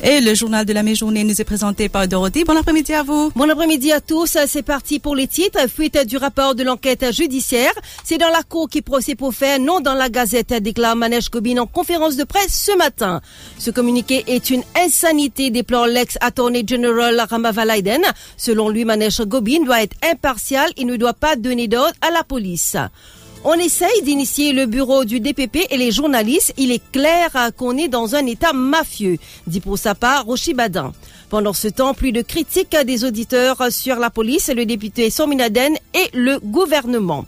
Et le journal de la mi-journée nous est présenté par Dorothy. Bon après-midi à vous. Bon après-midi à tous. C'est parti pour les titres. Fuite du rapport de l'enquête judiciaire. C'est dans la cour qui procède pour faire, non dans la gazette, déclare Manège Gobin en conférence de presse ce matin. Ce communiqué est une insanité, déplore l'ex-attorney general Ramavalaiden. Selon lui, Manège Gobin doit être impartial et ne doit pas donner d'ordre à la police. On essaye d'initier le bureau du DPP et les journalistes. Il est clair qu'on est dans un état mafieux, dit pour sa part Rochi Badin. Pendant ce temps, plus de critiques des auditeurs sur la police, le député Sominaden et le gouvernement.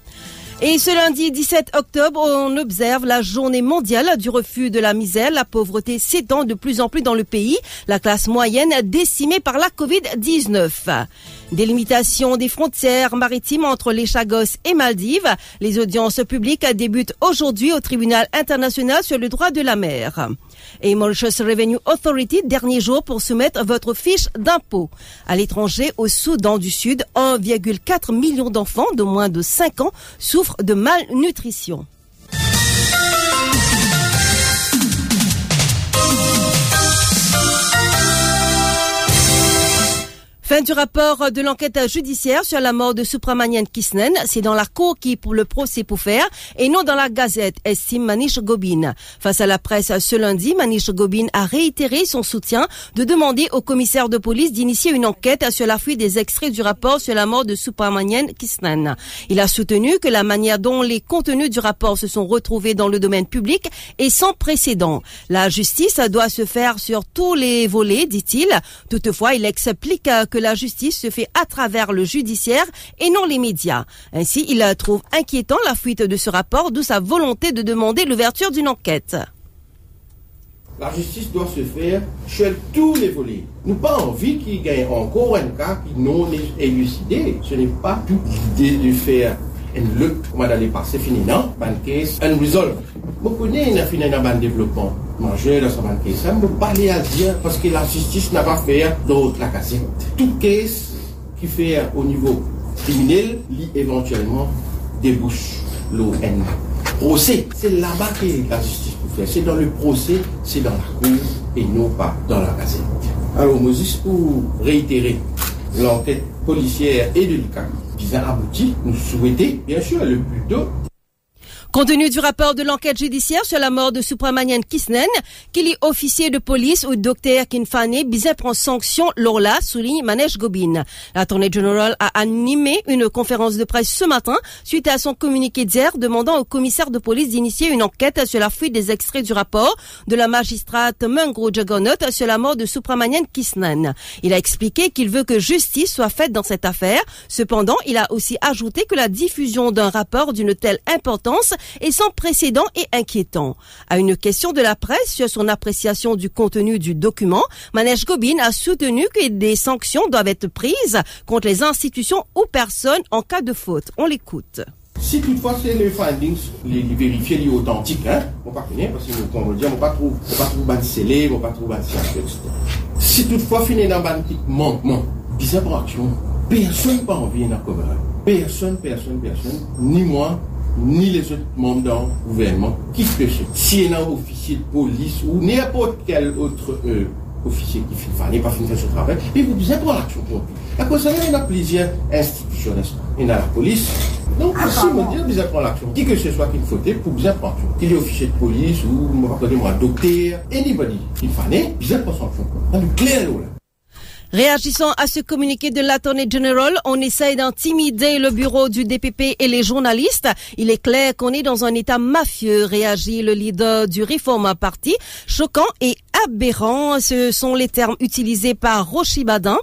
Et ce lundi 17 octobre, on observe la journée mondiale du refus de la misère. La pauvreté s'étend de plus en plus dans le pays. La classe moyenne décimée par la COVID-19. Délimitation des frontières maritimes entre les Chagos et Maldives. Les audiences publiques débutent aujourd'hui au tribunal international sur le droit de la mer. Et Mauritius Revenue Authority, dernier jour pour soumettre votre fiche d'impôt. À l'étranger, au Soudan du Sud, 1,4 million d'enfants de moins de 5 ans souffrent de malnutrition. Du rapport de l'enquête judiciaire sur la mort de Supramanian Kisnen. C'est dans la cour qui pour le procès pour faire et non dans la gazette, estime Manish Gobin. Face à la presse ce lundi, Manish Gobin a réitéré son soutien de demander au commissaire de police d'initier une enquête sur la fuite des extraits du rapport sur la mort de Supramanian Kisnen. Il a soutenu que la manière dont les contenus du rapport se sont retrouvés dans le domaine public est sans précédent. La justice doit se faire sur tous les volets, dit-il. Toutefois, il explique que la justice se fait à travers le judiciaire et non les médias. Ainsi, il trouve inquiétant la fuite de ce rapport, d'où sa volonté de demander l'ouverture d'une enquête. La justice doit se faire sur tous les volets. Nous pas envie qu'il gagne encore un cas qui non élucidé. Ce n'est pas toute l'idée de faire une lutte, comment d'aller passer fini, non? Ban case, unresolved. Vous connaissez, a fini dans le développement majeur dans ce ban case. Ça ne pas aller à dire parce que la justice n'a pas fait d'autres la casette. Tout case qui fait au niveau criminel, éventuellement débouche l'ON. Procès, c'est là-bas que la justice peut faire. C'est dans le procès, c'est dans la cour et non pas dans la casette. Alors, Moses, pour réitérer l'enquête policière et de l'ICAC, bien abouti, nous souhaitons, bien sûr, le plus tôt, Compte tenu du rapport de l'enquête judiciaire sur la mort de Supramanian Kisnen, qu'il officier de police ou docteur Kinfane, Bizet prend sanction là, souligne Manesh Gobin. L'attorney general a animé une conférence de presse ce matin suite à son communiqué d'hier demandant au commissaire de police d'initier une enquête sur la fuite des extraits du rapport de la magistrate Mungro Jagonot sur la mort de Supramanian Kisnen. Il a expliqué qu'il veut que justice soit faite dans cette affaire. Cependant, il a aussi ajouté que la diffusion d'un rapport d'une telle importance et sans précédent et inquiétant. À une question de la presse sur son appréciation du contenu du document, Manesh Gobin a soutenu que des sanctions doivent être prises contre les institutions ou personnes en cas de faute. On l'écoute. Si toutefois c'est les findings, les, les vérifier, les authentiques, hein, on pas connaître parce que nous, on dit, on pas trouver, on pas trouver ban scellé, on pas trouver ban etc. Si toutefois finir dans ban manquement, pour action, personne pas envie d'en couvrir. Personne, personne, personne, ni moi, ni les autres membres du gouvernement qui se. Si il y a un officier de police ou n'importe quel autre euh, officier qui fait, n'est pas fini ce travail, il vous besoin pour l'action cause de ça, il y a plusieurs institutions, n'est-ce pas? Il y a la police. Donc, si on dit besoin prendre l'action, qui que ce soit qu'il faut pour bien prendre l'action, qu'il est officier de police ou, moi, moi, docteur, anybody, il fallait, bien prendre son action. C'est clair, là. Réagissant à ce communiqué de l'Attorney General, on essaye d'intimider le bureau du DPP et les journalistes. Il est clair qu'on est dans un état mafieux, réagit le leader du Reform Party. Choquant et aberrant, ce sont les termes utilisés par Rochi Badin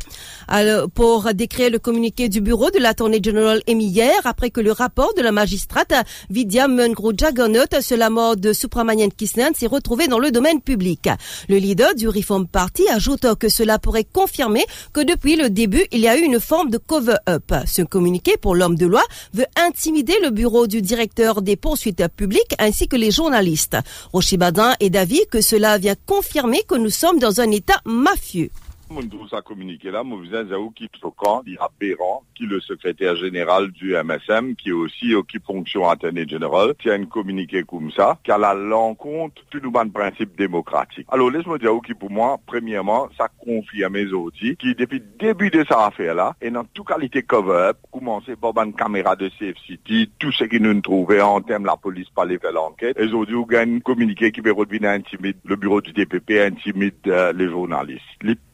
pour décrire le communiqué du bureau de l'Attorney General émis hier après que le rapport de la magistrate Vidya Mungro Jaganot sur la mort de Supramanian Kisnen s'est retrouvé dans le domaine public. Le leader du Reform Party ajoute que cela pourrait confirmer que depuis le début, il y a eu une forme de cover-up. Ce communiqué pour l'homme de loi veut intimider le bureau du directeur des poursuites publiques ainsi que les journalistes. Rochibadin est d'avis que cela vient confirmer que nous sommes dans un état mafieux. Mon ça communiqué là, mon Zaou qui camp, il aberrant, qui est le secrétaire général du MSM, qui est aussi occupe fonction attorney général, qui a un communiqué comme ça, qui a la l'encontre le monde principe démocratique. Alors laisse-moi dire qui pour moi, premièrement, ça confie à mes outils, qui depuis le début de cette affaire-là, et dans toute qualité cover-up, commencer par une caméra de City, tout ce qui nous trouvait en termes la police par les faire l'enquête, et aujourd'hui, on gagne un communiqué qui veut revenir intimide le bureau du DPP, intimide euh, les journalistes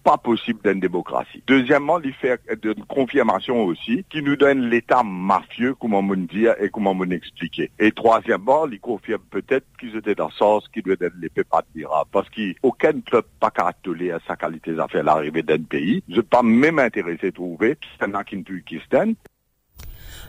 pas possible d'une démocratie. Deuxièmement, il fait une confirmation aussi qui nous donne l'état mafieux, comment on dit et comment on expliquer. Et troisièmement, il confirme peut-être qu'ils étaient dans le sens qui doit être l'épée pas parce qu'aucun club pas caractérisé à sa qualité d'affaires l'arrivée d'un pays. Je ne pas même intéressé à trouver Kisten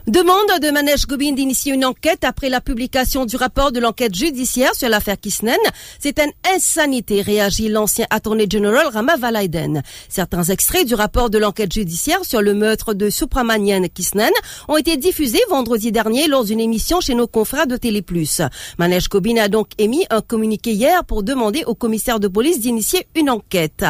Demande de Manesh Gobin d'initier une enquête après la publication du rapport de l'enquête judiciaire sur l'affaire Kisnen. C'est une insanité, réagit l'ancien Attorney General Rama Valaiden. Certains extraits du rapport de l'enquête judiciaire sur le meurtre de Supramanian Kisnen ont été diffusés vendredi dernier lors d'une émission chez nos confrères de Télé+. Manesh Gobin a donc émis un communiqué hier pour demander au commissaire de police d'initier une enquête.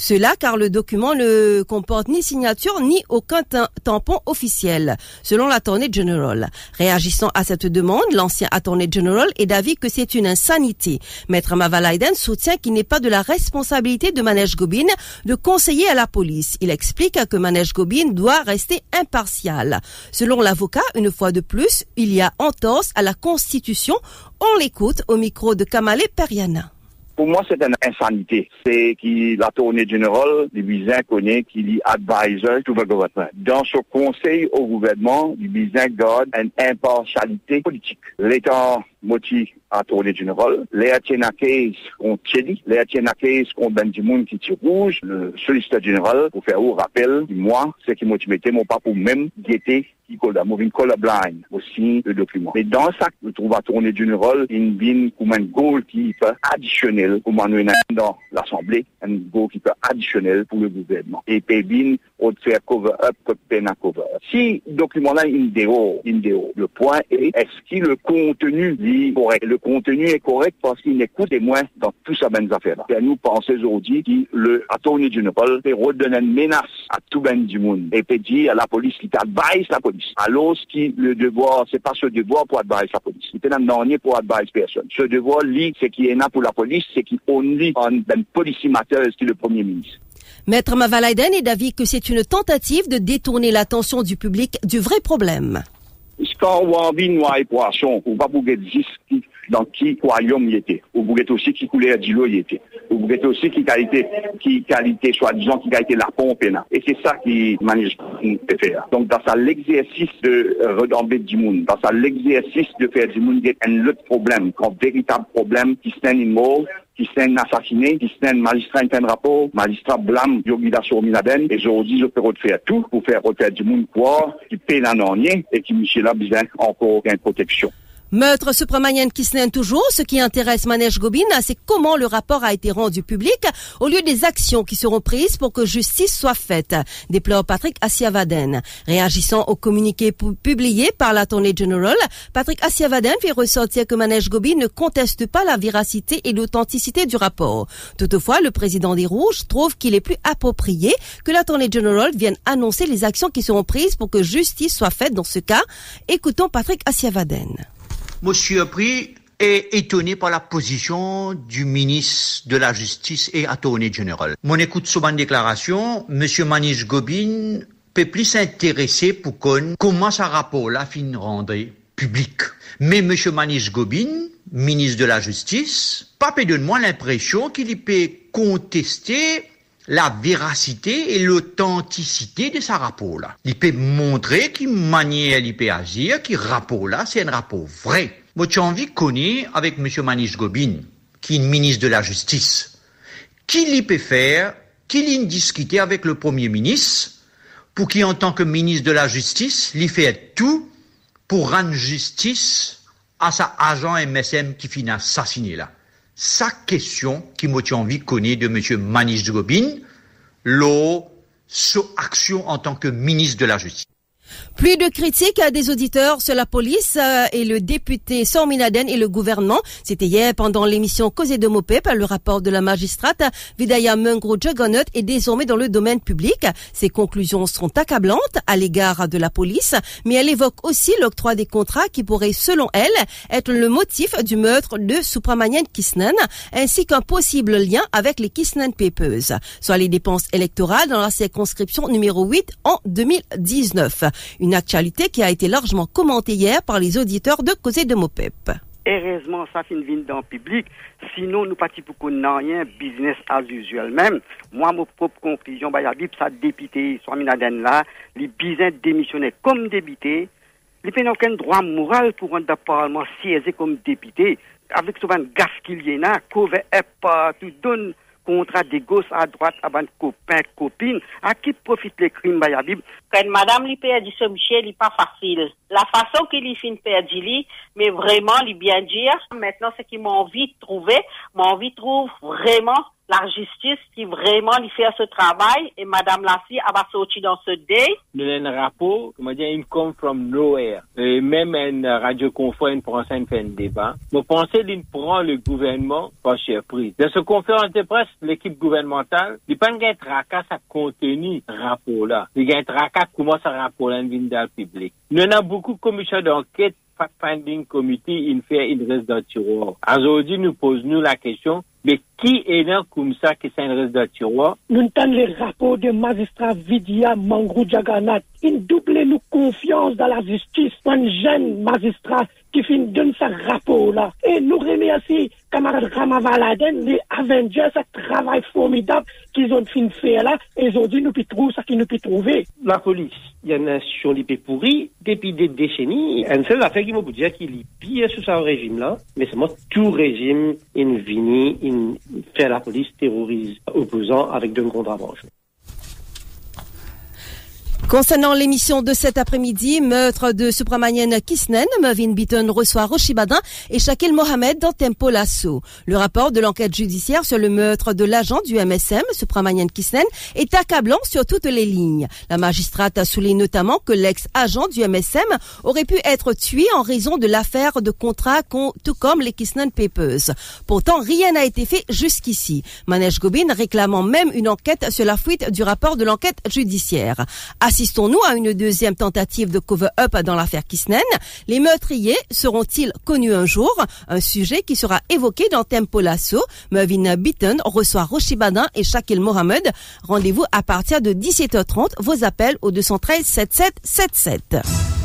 Cela car le document ne comporte ni signature ni aucun tampon officiel, selon l'Attorney General. Réagissant à cette demande, l'ancien Attorney General est d'avis que c'est une insanité. Maître Mavalaiden soutient qu'il n'est pas de la responsabilité de Manesh Gobin de conseiller à la police. Il explique que Manesh Gobin doit rester impartial. Selon l'avocat, une fois de plus, il y a entorse à la Constitution. On l'écoute au micro de Kamale Periana. Pour moi, c'est une insanité. C'est que la tournée générale, les Bizins connaît qu'il est advisor to the government. Dans ce conseil au gouvernement, les Bizins garde une impartialité politique. L'État motif à tournée générale, les Atienakes contre Tcheli, les Atienakes contre Bendimoun qui tire rouge, le solliciteur général, pour faire un rappel, moi, c'est qui motive mon pas pour même guetter qui colle moving colorblind aussi le document. Mais dans ça, je trouve à tourner général une bine comme un goalkeeper additionnel, comme on a dans l'Assemblée, un goalkeeper additionnel pour le gouvernement. Et Pébine, on faire cover up, peine à cover. Si document-là est une déo, le point est, est-ce que le contenu dit correct? Le contenu est correct parce qu'il écoute et moins dans tout ça ben affaires-là. Et nous pensons aujourd'hui que le attorney général peut redonner une menace à tout ben du monde et peut dire à la police qui t'advise la police. Alors, qui le devoir, c'est pas ce devoir pour advise la police. C'est un dernier pour advise personne. Ce devoir, lui, c'est qui est là pour la police, c'est qui only on ben policymateur, qui est le premier ministre. Maître Mavalaiden est d'avis que c'est une tentative de détourner l'attention du public du vrai problème. Dans qui royaume il était? Ou vous aussi qui à l'eau il était? Ou vous aussi qui qualité, qui qualité, soi-disant, qui qualité la pompe là? Et c'est ça qui manage faire. Donc, dans ça, l'exercice de redomber du monde, dans ça, l'exercice de faire du monde, il y un autre problème, un véritable problème qui se une mort, qui s'est assassiné, qui s'est un magistrat un rapport, magistrat blâme Yogida sur Minaden, et aujourd'hui, je peux refaire tout pour faire refaire du monde quoi, qui paie la et qui, Michel, a besoin encore une protection. Meurtre Supramanian Kisnen toujours, ce qui intéresse Manesh Gobin, c'est comment le rapport a été rendu public au lieu des actions qui seront prises pour que justice soit faite, déplore Patrick Asiavaden. Réagissant au communiqué publié par l'Attorney General, Patrick Asiavaden fait ressortir que Manesh Gobin ne conteste pas la véracité et l'authenticité du rapport. Toutefois, le président des Rouges trouve qu'il est plus approprié que l'Attorney General vienne annoncer les actions qui seront prises pour que justice soit faite dans ce cas. Écoutons Patrick Asiavaden. Je suis et étonné par la position du ministre de la Justice et Attorney General. Mon écoute sur ma déclaration, M. Manish Gobin peut plus s'intéresser pour qu'on comment ce rapport-là fin rendre public. Mais M. Manish Gobin, ministre de la Justice, pas donner moi l'impression qu'il peut contester la véracité et l'authenticité de ce rapport-là. Il peut montrer qu'il manière il peut agir, qu'il rapport-là, c'est un rapport vrai. Moi, j'ai envie de connaître avec M. Manish Gobin, qui est ministre de la Justice, qu'il peut faire, qu'il discuter avec le Premier ministre, pour qu'il, en tant que ministre de la Justice, il fait tout pour rendre justice à sa agent MSM qui finit assassiné là sa question qui m'a envie de connaître de M. Manish Gobin, l'eau, son action en tant que ministre de la Justice. Plus de critiques des auditeurs sur la police euh, et le député Sorminaden et le gouvernement. C'était hier pendant l'émission Causé de Mopep. Le rapport de la magistrate Vidaya Mungro Jaganot est désormais dans le domaine public. Ses conclusions sont accablantes à l'égard de la police, mais elle évoque aussi l'octroi des contrats qui pourrait, selon elle, être le motif du meurtre de Supramanian Kisnan, ainsi qu'un possible lien avec les Kisnan Papers, soit les dépenses électorales dans la circonscription numéro 8 en 2019. Une actualité qui a été largement commentée hier par les auditeurs de Causé de Mopep. Heureusement, ça c'est une vie dans le public. Sinon, nous partis pour qu'on rien business as usual même. Moi, mon propre conclusion, bah, y a ça député, soit minaden là, les business démissionnaient comme député. Il n'a aucun droit moral pour un Parlement siéger comme député. Avec souvent gaz qu'il y a, couvert, pas, tout donne contrat des gosses à droite avant copains, copines, à qui profitent les crimes bayabib. Quand madame lui perd ce Michel, il pas facile. La façon qu'il y fin perdu lui, mais vraiment, lui bien dire, maintenant, ce qu'il m'a envie de trouver, m'a envie de trouver vraiment la justice qui vraiment lui fait ce travail et Madame Lassie va sortir dans ce avons un rapport, comment dire, il come from nowhere. Et même un radio conférence pour ça, fait un débat. Vous pensez qu'il prend le gouvernement par surprise. Dans ce conférence de presse, l'équipe gouvernementale, il n'y a pas un tracas à contenir rapport-là. Il y a un tracas comment ce rapport-là dans le public. Nous avons beaucoup de commissions d'enquête fact-finding committee, il une reste dans tiroir. Aujourd'hui, nous posons-nous la question, mais qui est là comme ça qui c'est reste dans tiroir? Nous entendons les rapports de magistrat Vidya Mangrou Jagannath. Il double nous confiance dans la justice. Un jeune magistrat qui finit de ce rapport-là. Et nous remercions camarades Ramavaladen, les Avengers, ce travail formidable qu'ils ont fait faire là. Et aujourd'hui, nous trouvons ce qu'ils nous peuvent trouver. La police, il y a une nation qui pourri depuis des décennies. Une seule affaire qui m'a dire qu'il est pire sur ce régime-là, mais c'est moi, tout régime, il vient, il fait la police terrorise opposant avec de grands avantages. Concernant l'émission de cet après-midi, meurtre de Supramanian Kisnen, Mavin Beaton reçoit Roshibadin et Shakil Mohamed dans Tempo Lasso. Le rapport de l'enquête judiciaire sur le meurtre de l'agent du MSM, Supramanian Kisnen, est accablant sur toutes les lignes. La magistrate a souligné notamment que l'ex-agent du MSM aurait pu être tué en raison de l'affaire de contrat tout comme les Kisnen Papers. Pourtant, rien n'a été fait jusqu'ici. Manesh Gobin réclamant même une enquête sur la fuite du rapport de l'enquête judiciaire. Assistons-nous à une deuxième tentative de cover-up dans l'affaire Kisnen Les meurtriers seront-ils connus un jour? Un sujet qui sera évoqué dans Tempo Lasso. Mervyn Beaton reçoit Roshibadin et Shakil Mohamed. Rendez-vous à partir de 17h30. Vos appels au 213 7777.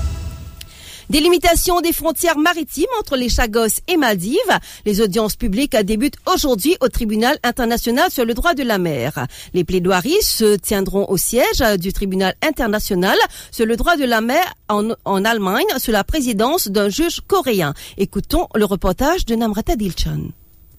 Délimitation des frontières maritimes entre les Chagos et Maldives. Les audiences publiques débutent aujourd'hui au tribunal international sur le droit de la mer. Les plaidoiries se tiendront au siège du tribunal international sur le droit de la mer en, Allemagne sous la présidence d'un juge coréen. Écoutons le reportage de Namrata Dilchan.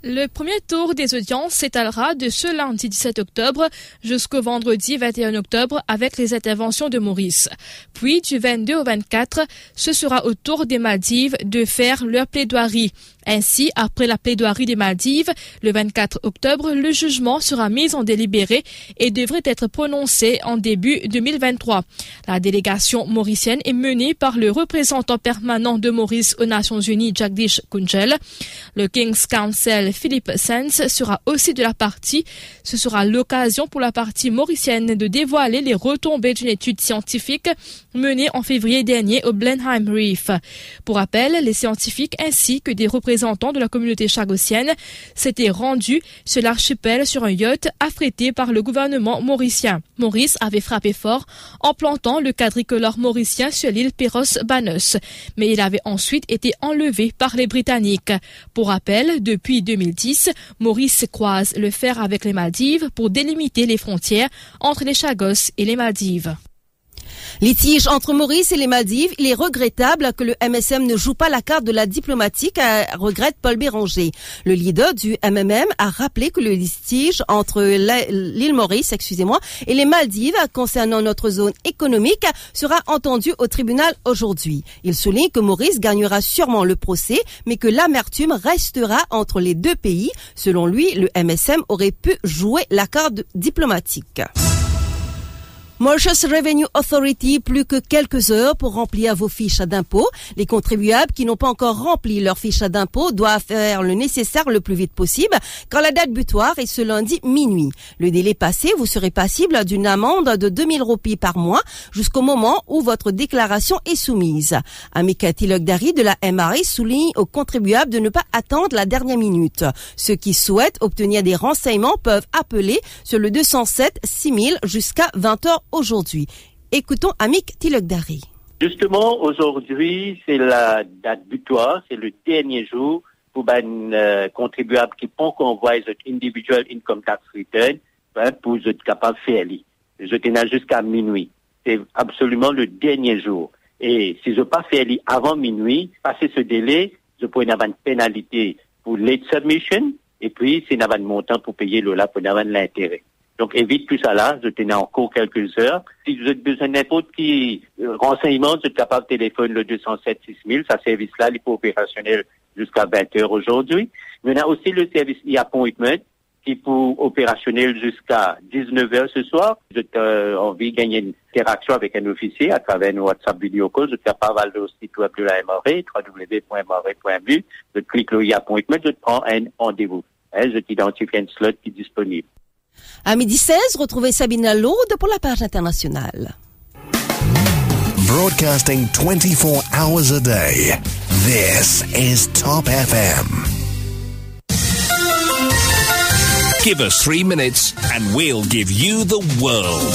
Le premier tour des audiences s'étalera de ce lundi 17 octobre jusqu'au vendredi 21 octobre avec les interventions de Maurice. Puis du 22 au 24, ce sera au tour des Maldives de faire leur plaidoirie. Ainsi, après la plaidoirie des Maldives, le 24 octobre, le jugement sera mis en délibéré et devrait être prononcé en début 2023. La délégation mauricienne est menée par le représentant permanent de Maurice aux Nations Unies, Jagdish Kunjel. Le King's Council, Philippe Sens, sera aussi de la partie. Ce sera l'occasion pour la partie mauricienne de dévoiler les retombées d'une étude scientifique menée en février dernier au Blenheim Reef. Pour rappel, les scientifiques ainsi que des représentants de la communauté chagossienne s'étaient rendus sur l'archipel sur un yacht affrété par le gouvernement mauricien. Maurice avait frappé fort en plantant le quadricolore mauricien sur l'île Perros Banos, mais il avait ensuite été enlevé par les Britanniques. Pour rappel, depuis 2010, Maurice croise le fer avec les Maldives pour délimiter les frontières entre les Chagos et les Maldives. Litige entre Maurice et les Maldives, il est regrettable que le MSM ne joue pas la carte de la diplomatique, euh, regrette Paul Béranger. Le leader du MMM a rappelé que le litige entre l'île Maurice, excusez-moi, et les Maldives concernant notre zone économique sera entendu au tribunal aujourd'hui. Il souligne que Maurice gagnera sûrement le procès, mais que l'amertume restera entre les deux pays. Selon lui, le MSM aurait pu jouer la carte diplomatique. Mauritius Revenue Authority, plus que quelques heures pour remplir vos fiches d'impôt. Les contribuables qui n'ont pas encore rempli leurs fiches d'impôt doivent faire le nécessaire le plus vite possible, car la date butoir est ce lundi minuit. Le délai passé, vous serez passible d'une amende de 2000 roupies par mois jusqu'au moment où votre déclaration est soumise. Amika Tilogdari de la MRI souligne aux contribuables de ne pas attendre la dernière minute. Ceux qui souhaitent obtenir des renseignements peuvent appeler sur le 207 6000 jusqu'à 20 h aujourd'hui. Écoutons Amik Tilogdari. Justement, aujourd'hui, c'est la date butoir, c'est le dernier jour pour les euh, contribuables qui pas envoyer leur individual income tax return hein, pour être capable de faire. Je jusqu'à minuit. C'est absolument le dernier jour. Et si je pas fait avant minuit, passer ce délai, je pourrais avoir une pénalité pour late submission et puis c'est un montant pour payer le là pour avoir l'intérêt. Donc, évite tout ça là. Je tenais encore quelques heures. Si vous avez besoin n'importe qui euh, renseignement, vous êtes capable de téléphoner le 207 6000. Ce service-là, il est opérationnel jusqu'à 20 heures aujourd'hui. Mais on a aussi le service e-appointment qui est pour opérationnel jusqu'à 19 heures ce soir. Vous avez euh, envie de gagner une interaction avec un officier à travers nos WhatsApp vidéo calls. Vous êtes capable d'aller au site web de la MRE, www.mre.bu. Vous cliquez le e-appointment, vous prends un rendez-vous. Hein, je t'identifie un slot qui est disponible. À midi 16, retrouvez Sabine Laude pour la page internationale. Broadcasting 24 hours a day. This is Top FM. Give us three minutes and we'll give you the world.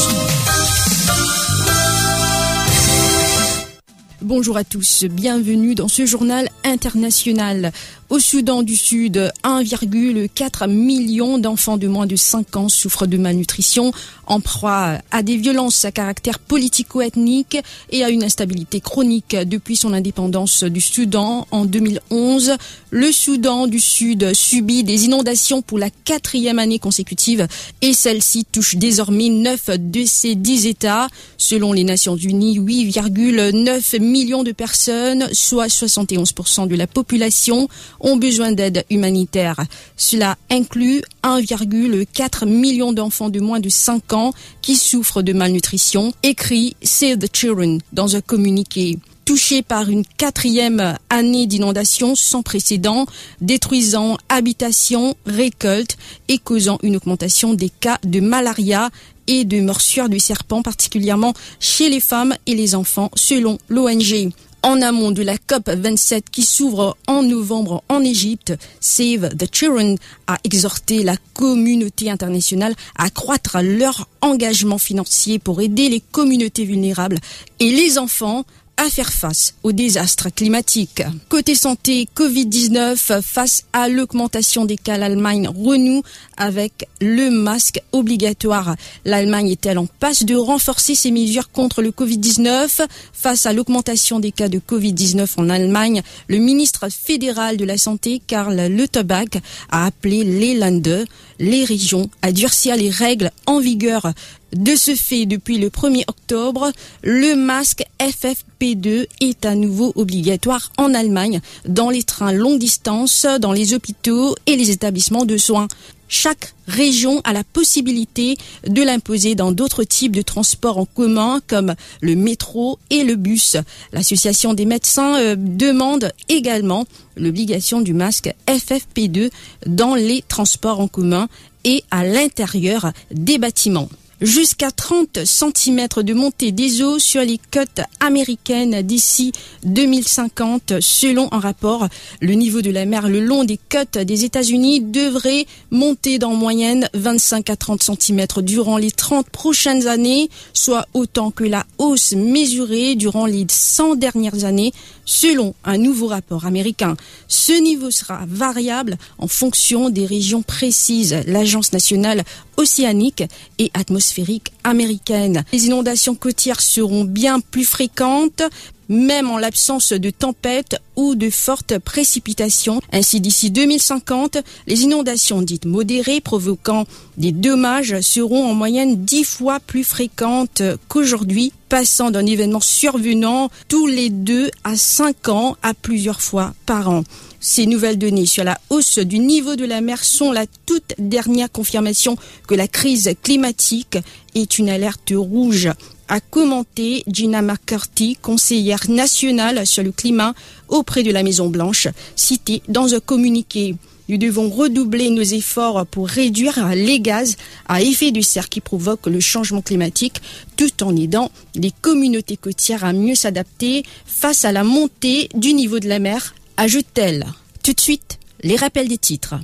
Bonjour à tous, bienvenue dans ce journal international. Au Soudan du Sud, 1,4 million d'enfants de moins de 5 ans souffrent de malnutrition, en proie à des violences à caractère politico-ethnique et à une instabilité chronique depuis son indépendance du Soudan en 2011. Le Soudan du Sud subit des inondations pour la quatrième année consécutive et celle-ci touche désormais 9 de ses 10 États. Selon les Nations Unies, 8,9 millions de personnes, soit 71% de la population, ont besoin d'aide humanitaire. Cela inclut 1,4 million d'enfants de moins de 5 ans qui souffrent de malnutrition, écrit Save the Children dans un communiqué touché par une quatrième année d'inondation sans précédent, détruisant habitations, récoltes et causant une augmentation des cas de malaria et de morsures du serpent, particulièrement chez les femmes et les enfants, selon l'ONG. En amont de la COP 27 qui s'ouvre en novembre en Égypte, Save the Children a exhorté la communauté internationale à accroître leur engagement financier pour aider les communautés vulnérables et les enfants à faire face aux désastres climatiques. Côté santé, Covid-19, face à l'augmentation des cas, l'Allemagne renoue avec le masque obligatoire. L'Allemagne est-elle en passe de renforcer ses mesures contre le Covid-19 Face à l'augmentation des cas de Covid-19 en Allemagne, le ministre fédéral de la Santé, Karl Lauterbach, a appelé les Länder, les régions, à durcir les règles en vigueur de ce fait, depuis le 1er octobre, le masque FFP2 est à nouveau obligatoire en Allemagne dans les trains longue distance, dans les hôpitaux et les établissements de soins. Chaque région a la possibilité de l'imposer dans d'autres types de transports en commun comme le métro et le bus. L'association des médecins euh, demande également l'obligation du masque FFP2 dans les transports en commun et à l'intérieur des bâtiments jusqu'à 30 cm de montée des eaux sur les côtes américaines d'ici 2050 selon un rapport. Le niveau de la mer le long des côtes des États-Unis devrait monter d'en moyenne 25 à 30 cm durant les 30 prochaines années, soit autant que la hausse mesurée durant les 100 dernières années selon un nouveau rapport américain. Ce niveau sera variable en fonction des régions précises. L'Agence nationale océanique et atmosphérique américaine. Les inondations côtières seront bien plus fréquentes, même en l'absence de tempêtes ou de fortes précipitations. Ainsi, d'ici 2050, les inondations dites modérées provoquant des dommages seront en moyenne dix fois plus fréquentes qu'aujourd'hui, passant d'un événement survenant tous les deux à cinq ans à plusieurs fois par an. Ces nouvelles données sur la hausse du niveau de la mer sont la toute dernière confirmation que la crise climatique est une alerte rouge a commenté Gina McCarthy, conseillère nationale sur le climat auprès de la Maison Blanche, citée dans un communiqué. Nous devons redoubler nos efforts pour réduire les gaz à effet de serre qui provoquent le changement climatique tout en aidant les communautés côtières à mieux s'adapter face à la montée du niveau de la mer ajoute-t-elle. Tout de suite, les rappels des titres.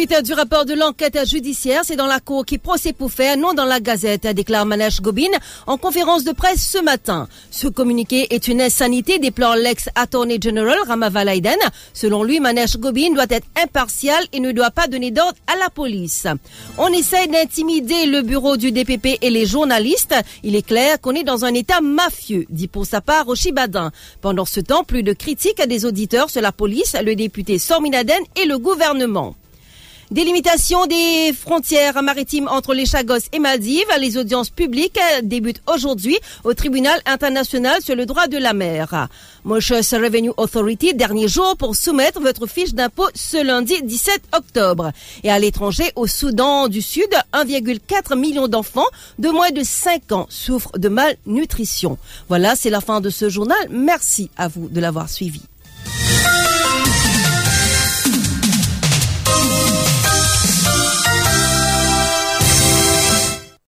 Suite du rapport de l'enquête judiciaire, c'est dans la cour qui procède pour faire, non dans la gazette, déclare Manesh Gobin en conférence de presse ce matin. Ce communiqué est une insanité, déplore l'ex-attorney general Ramaval Aiden. Selon lui, Manesh Gobin doit être impartial et ne doit pas donner d'ordre à la police. On essaye d'intimider le bureau du DPP et les journalistes. Il est clair qu'on est dans un état mafieux, dit pour sa part Badin. Pendant ce temps, plus de critiques à des auditeurs sur la police, le député Sorminaden et le gouvernement. Délimitation des frontières maritimes entre les Chagos et Maldives. Les audiences publiques débutent aujourd'hui au tribunal international sur le droit de la mer. Mauritius Revenue Authority, dernier jour pour soumettre votre fiche d'impôt ce lundi 17 octobre. Et à l'étranger, au Soudan du Sud, 1,4 million d'enfants de moins de 5 ans souffrent de malnutrition. Voilà, c'est la fin de ce journal. Merci à vous de l'avoir suivi.